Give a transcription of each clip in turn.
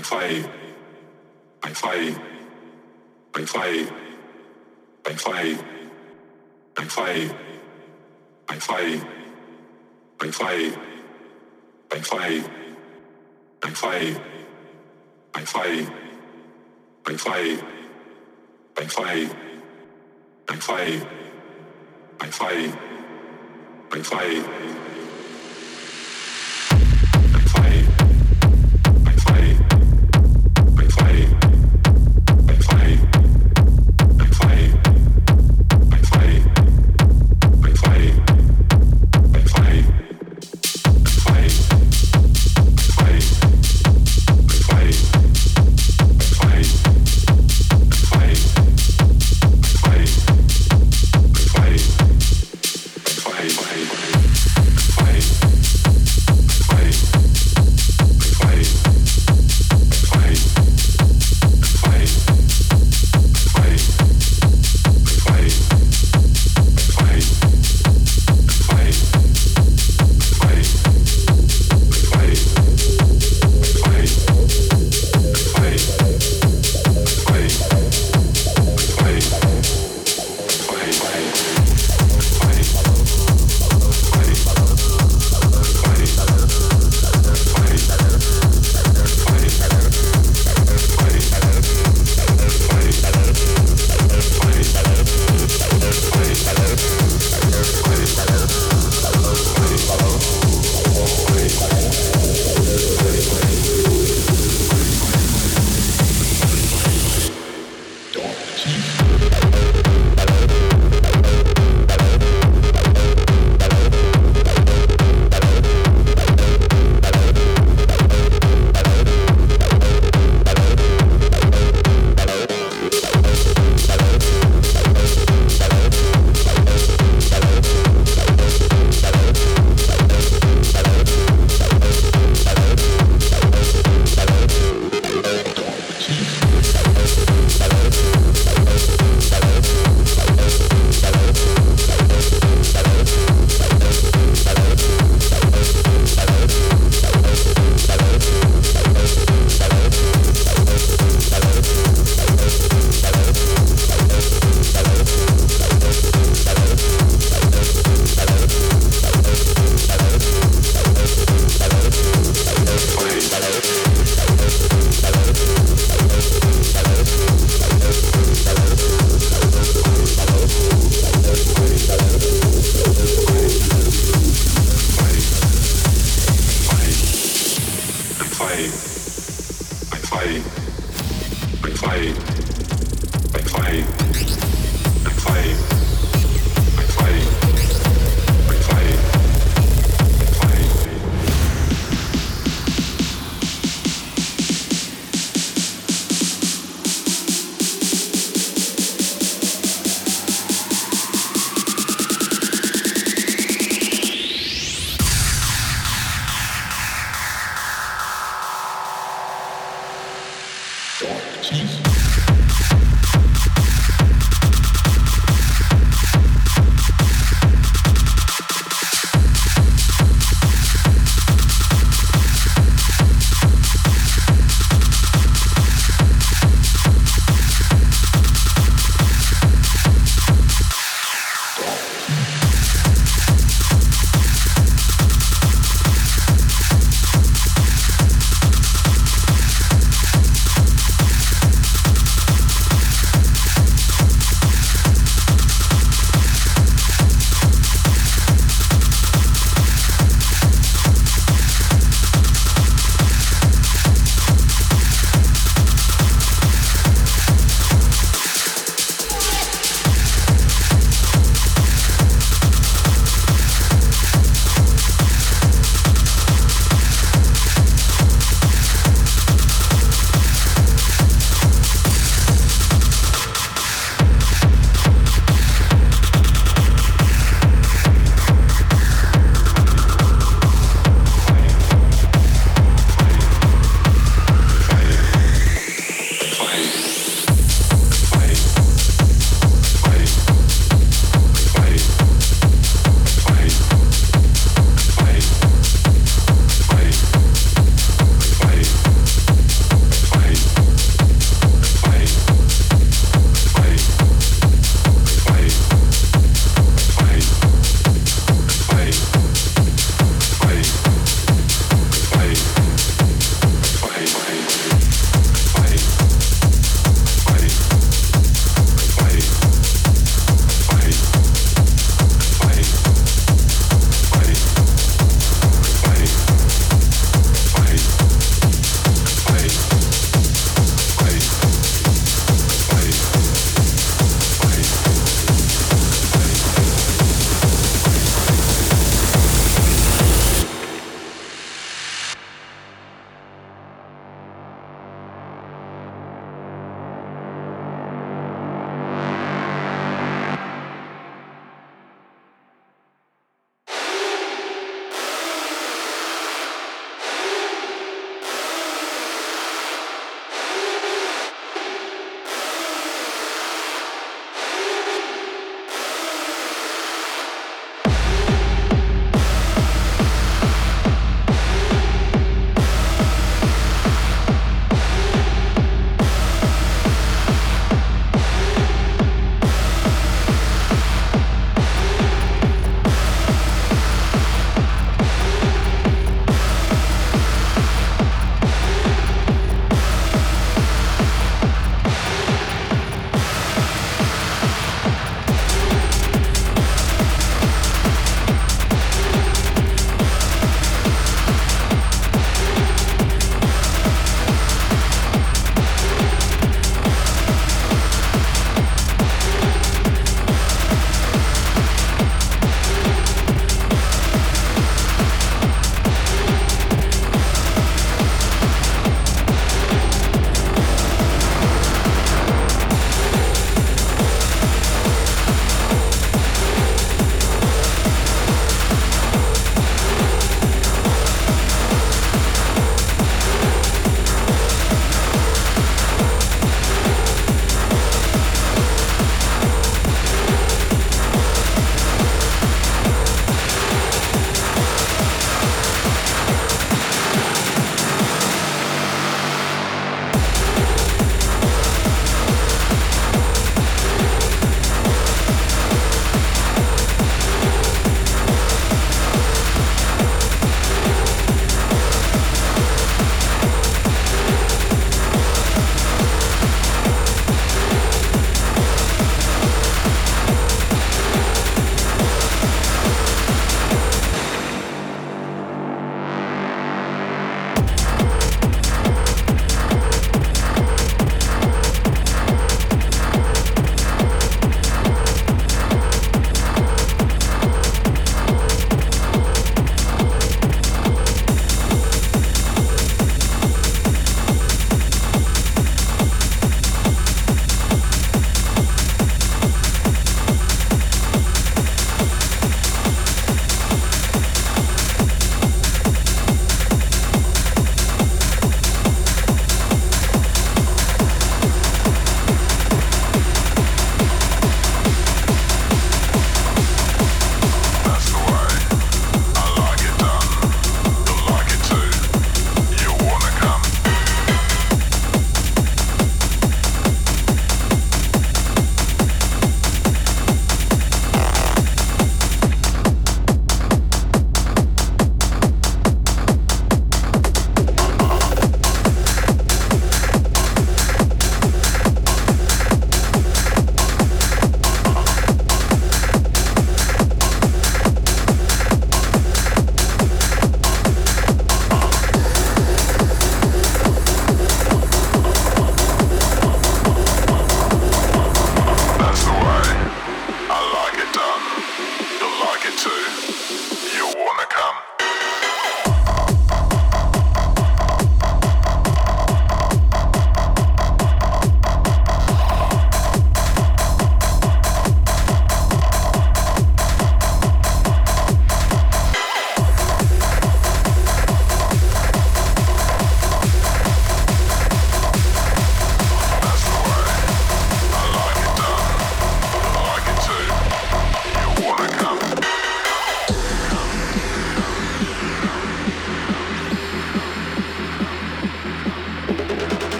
ายไฟไปไฟไปไฟไปไฟไปไฟไปไฟไปไฟไปไฟไปไฟไปไฟไปไฟไปไฟไปไฟสาไฟสาไฟ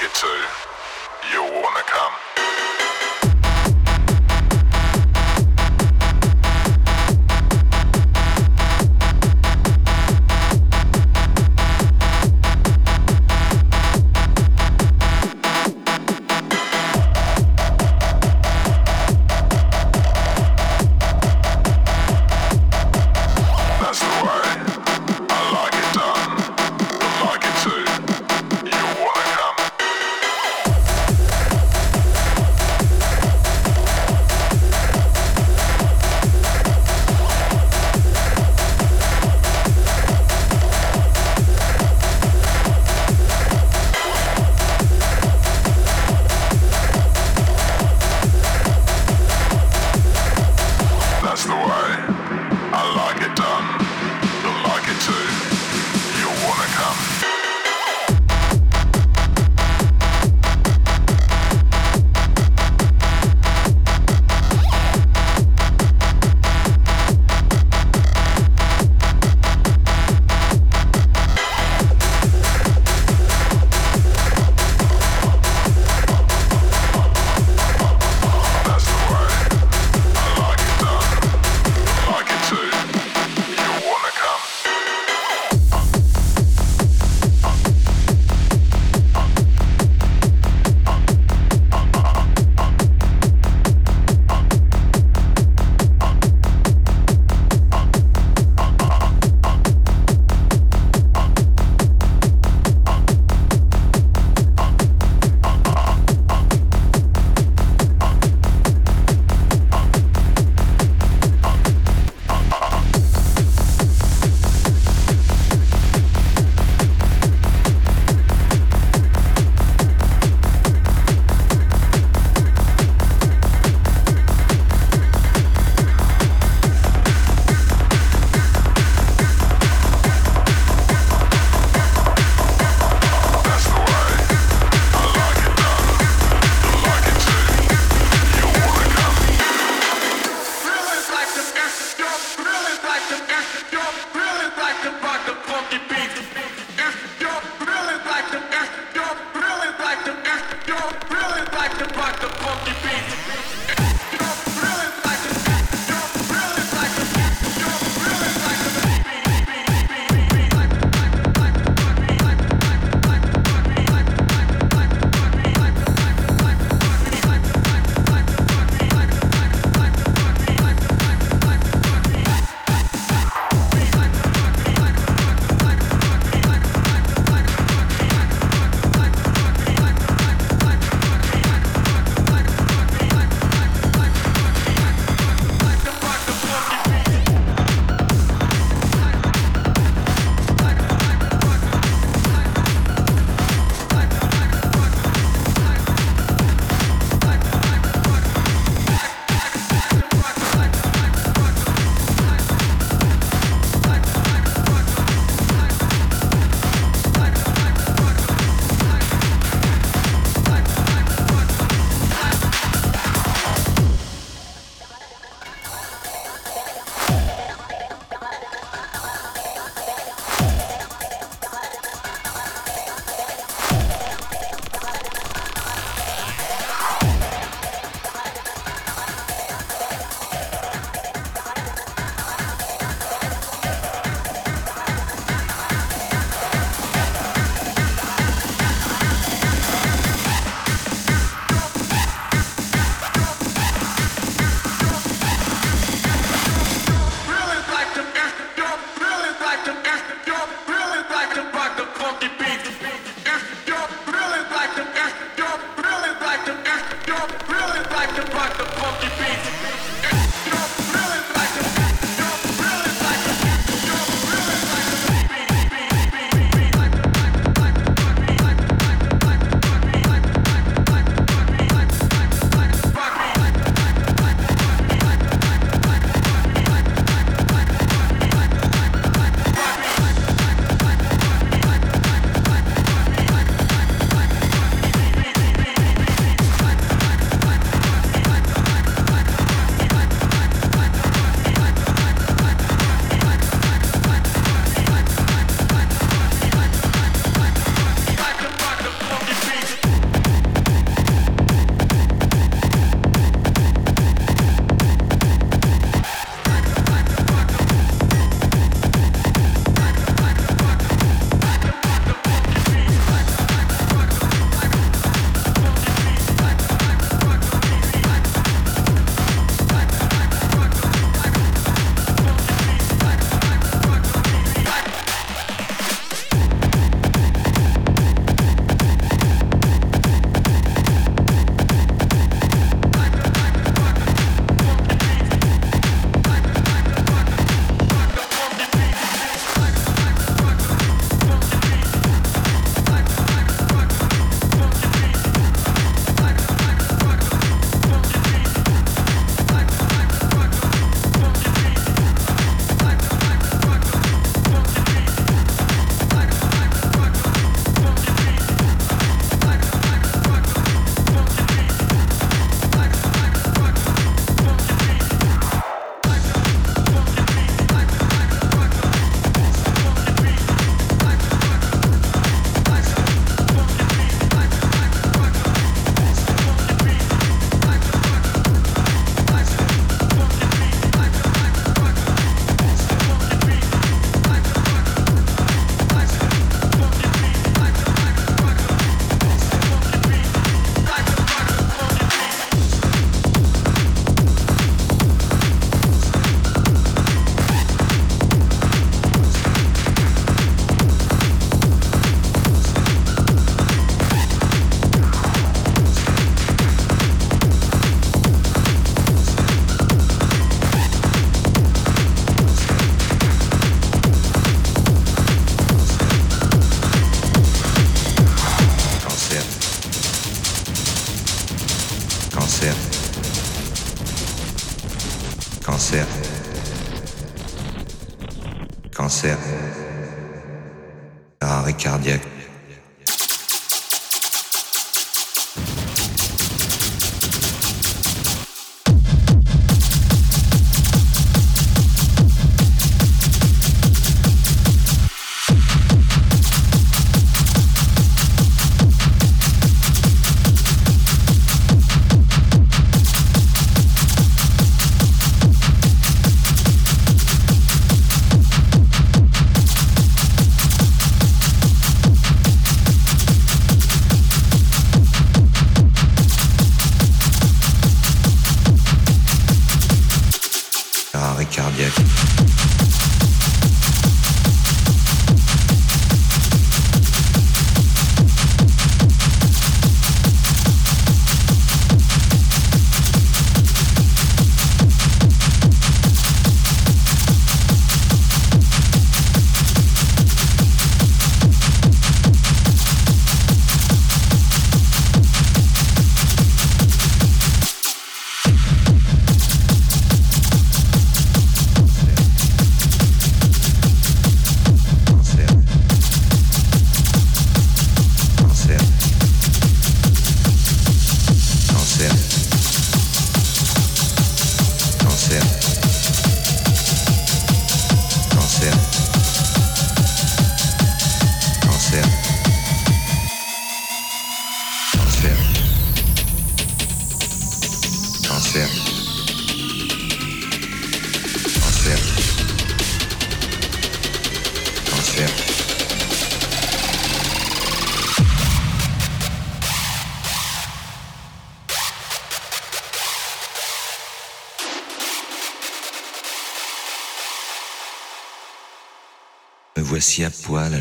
get to, you'll wanna come.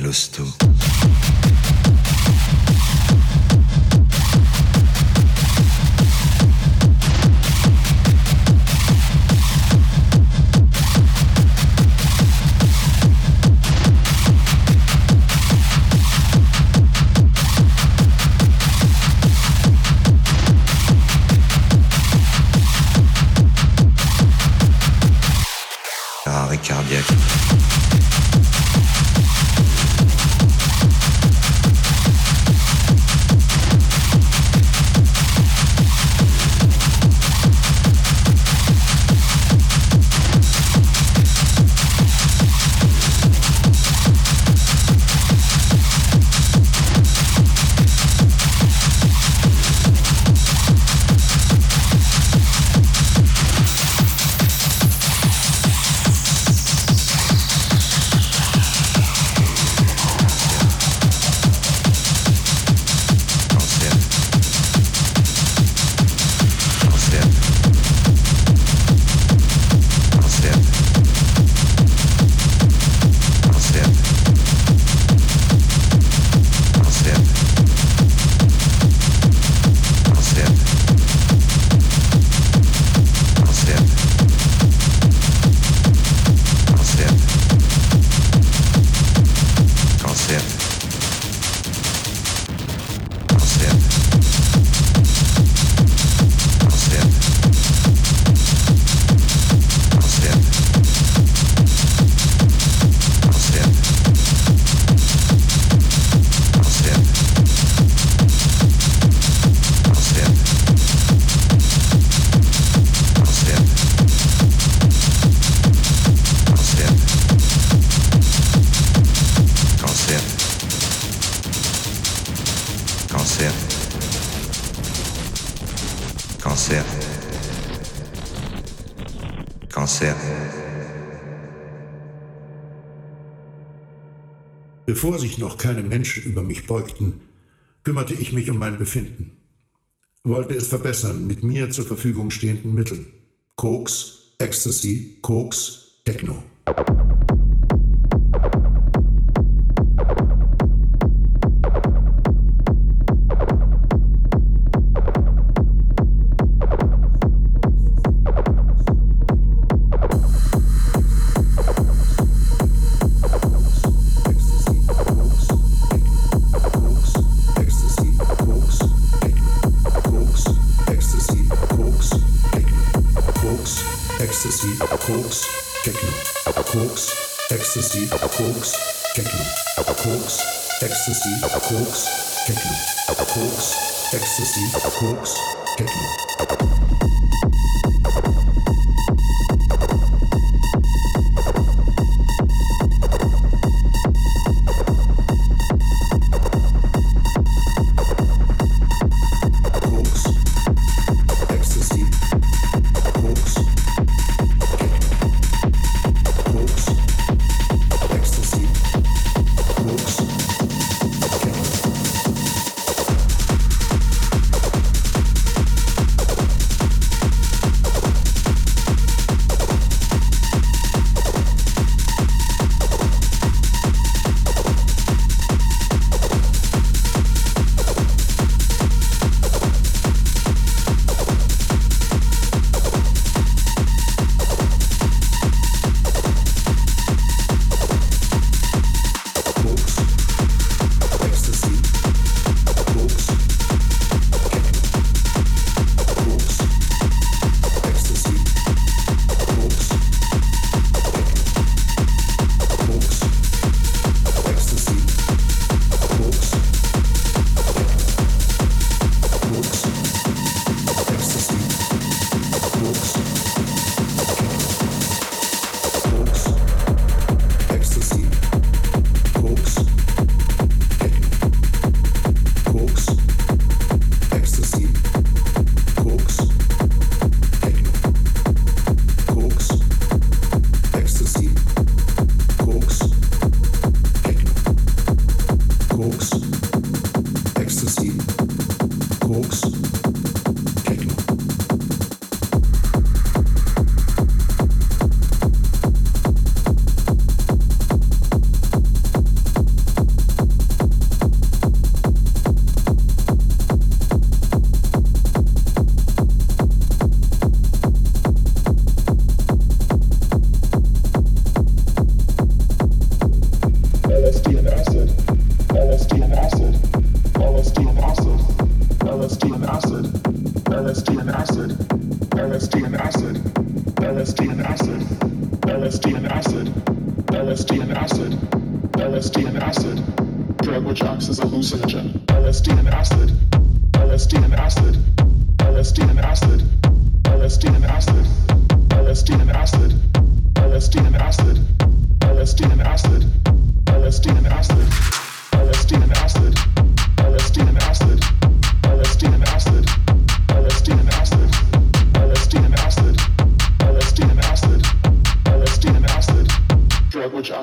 À l'hosto. Bevor sich noch keine Menschen über mich beugten, kümmerte ich mich um mein Befinden, wollte es verbessern mit mir zur Verfügung stehenden Mitteln. Koks, Ecstasy, Koks, Techno.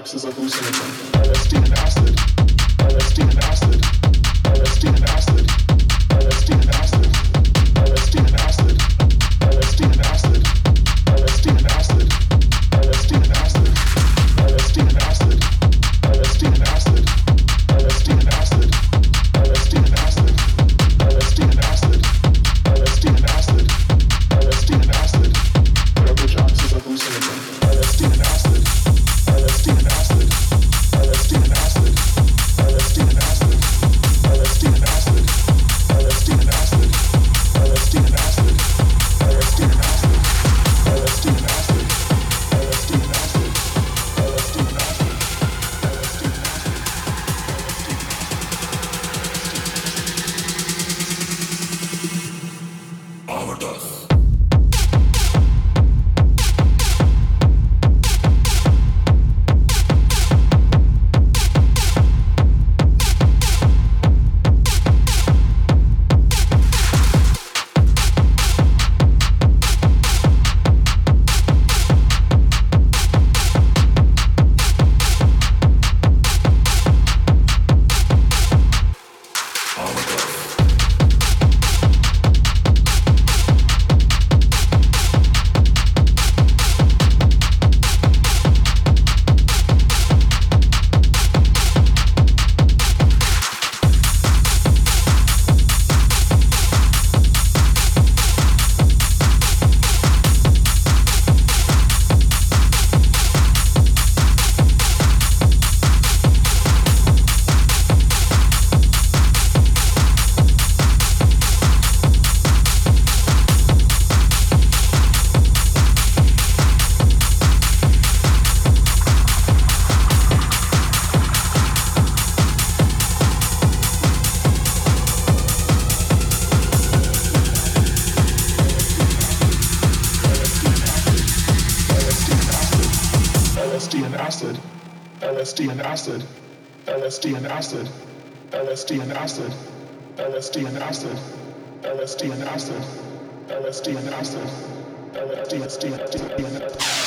制造公司的成本 LSD and acid, LSD and acid, LSD and acid, LSD and acid, LSD and acid.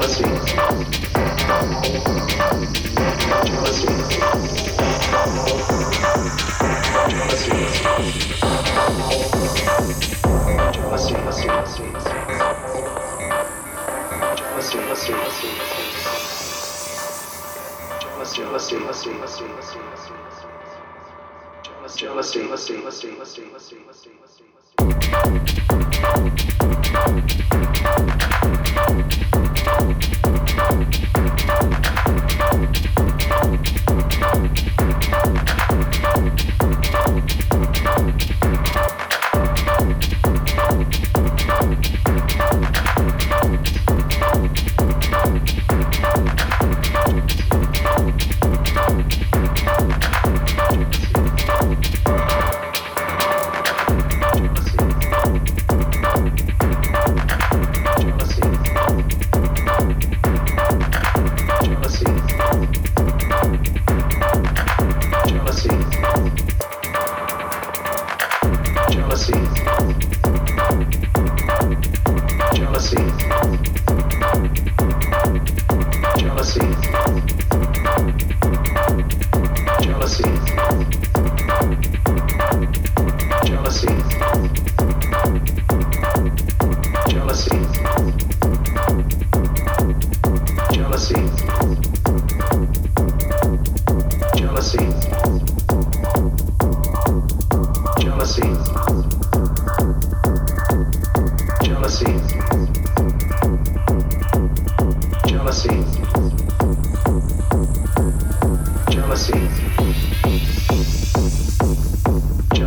Let's do, let's do, let's do, let's do, let's do, let's do. jealousy, jealousy.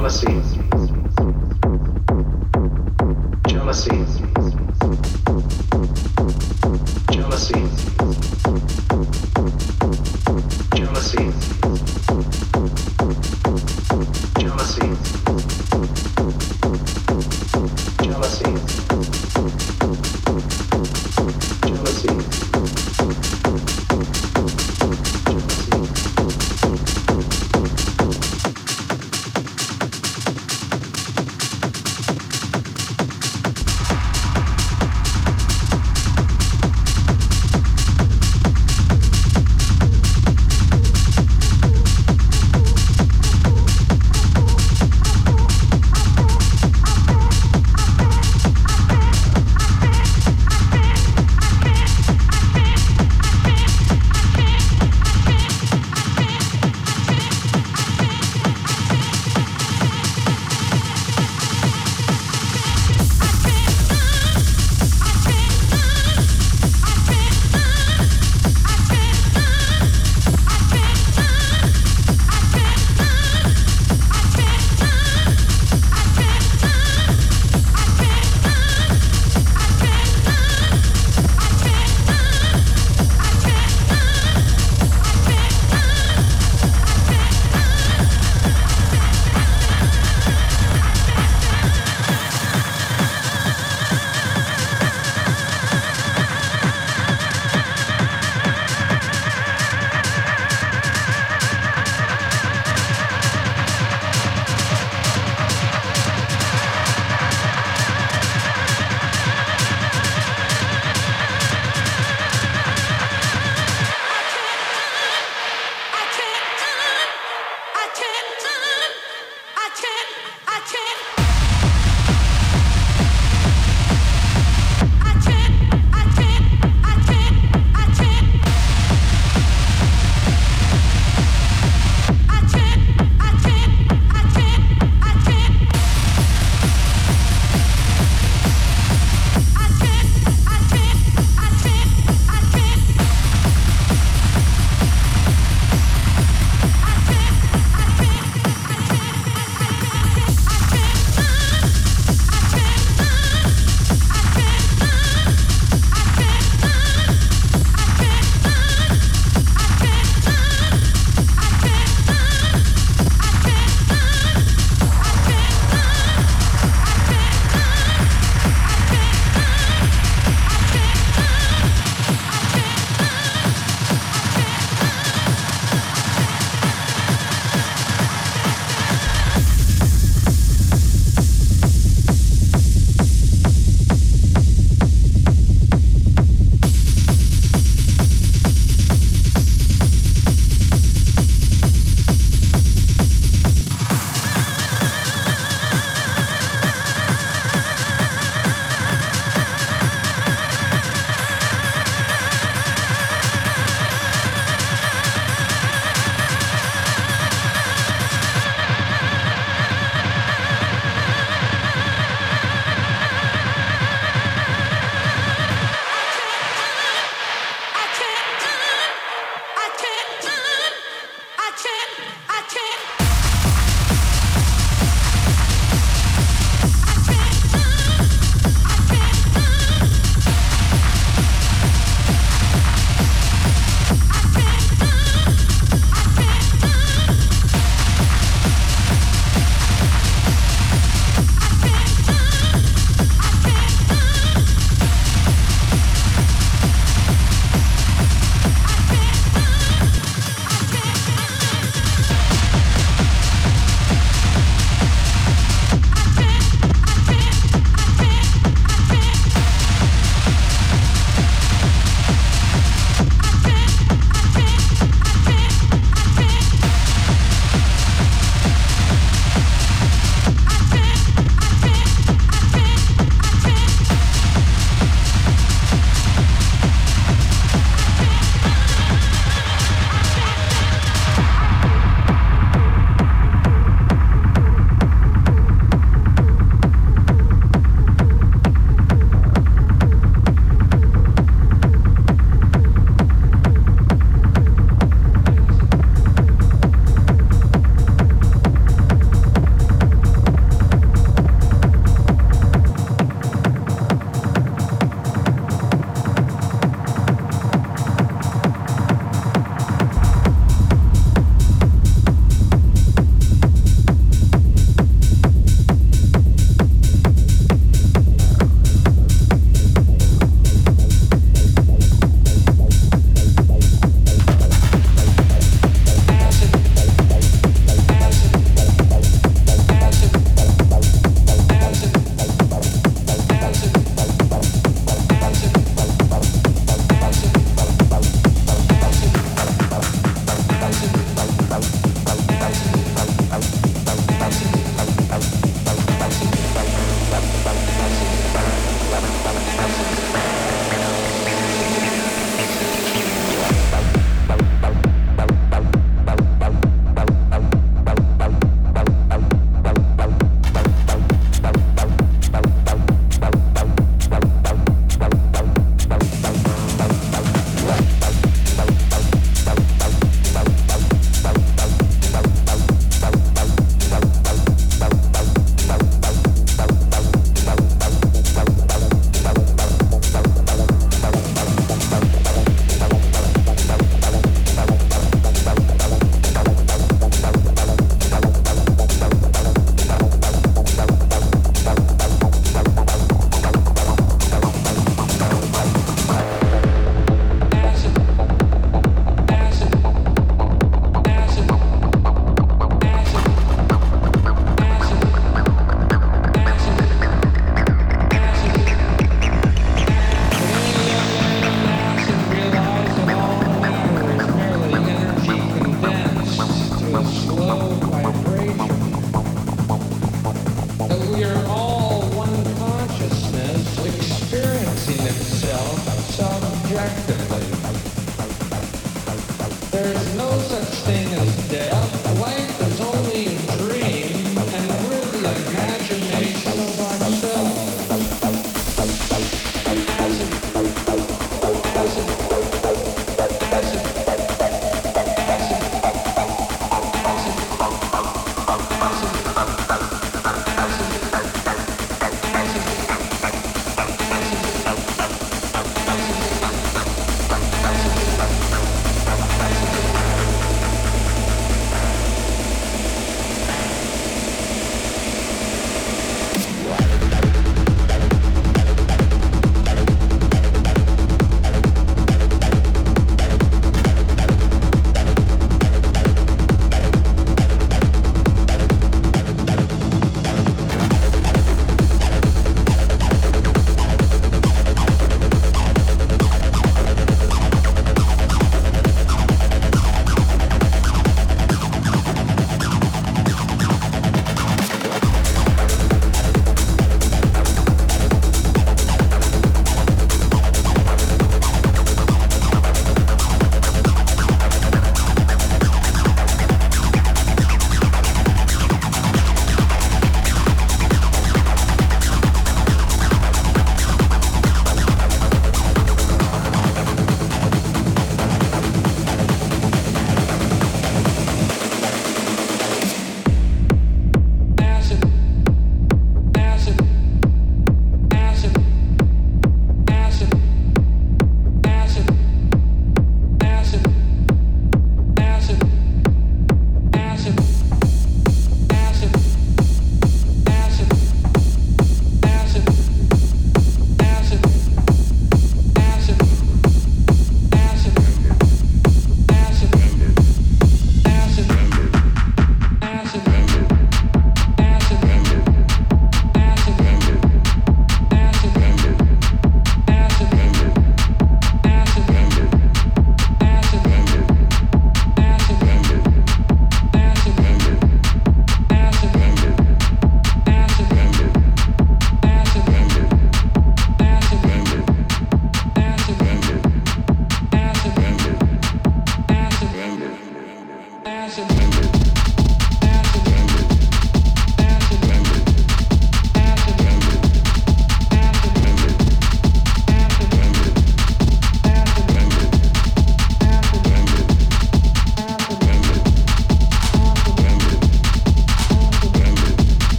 Jealousy. Jealousy.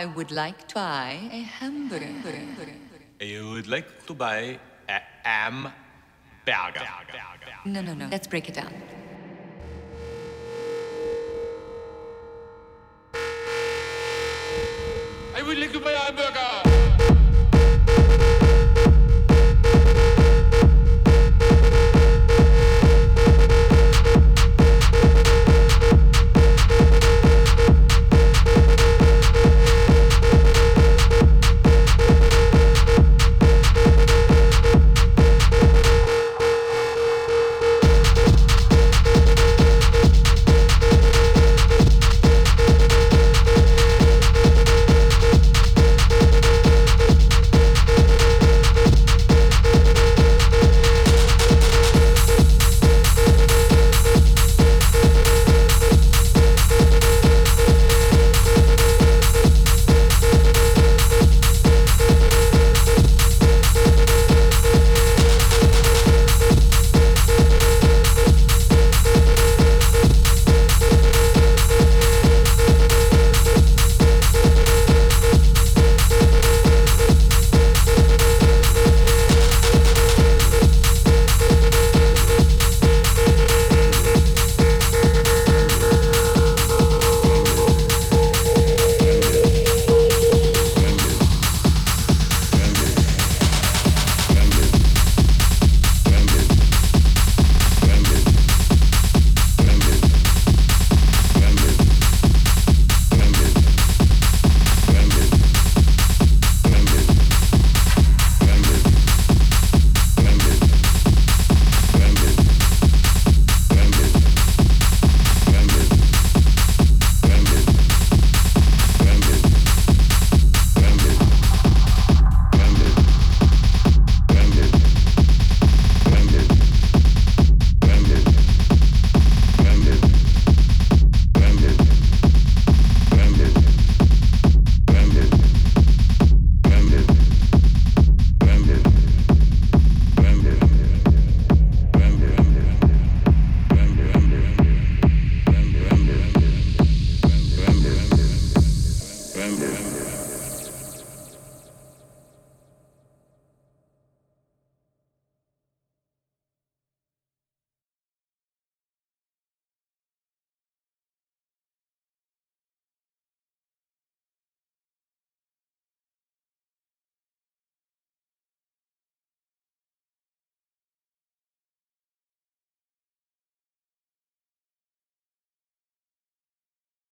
I would like to buy a hamburger. You would like to buy a hamburger. No, no, no. Let's break it down. I would like to buy a hamburger.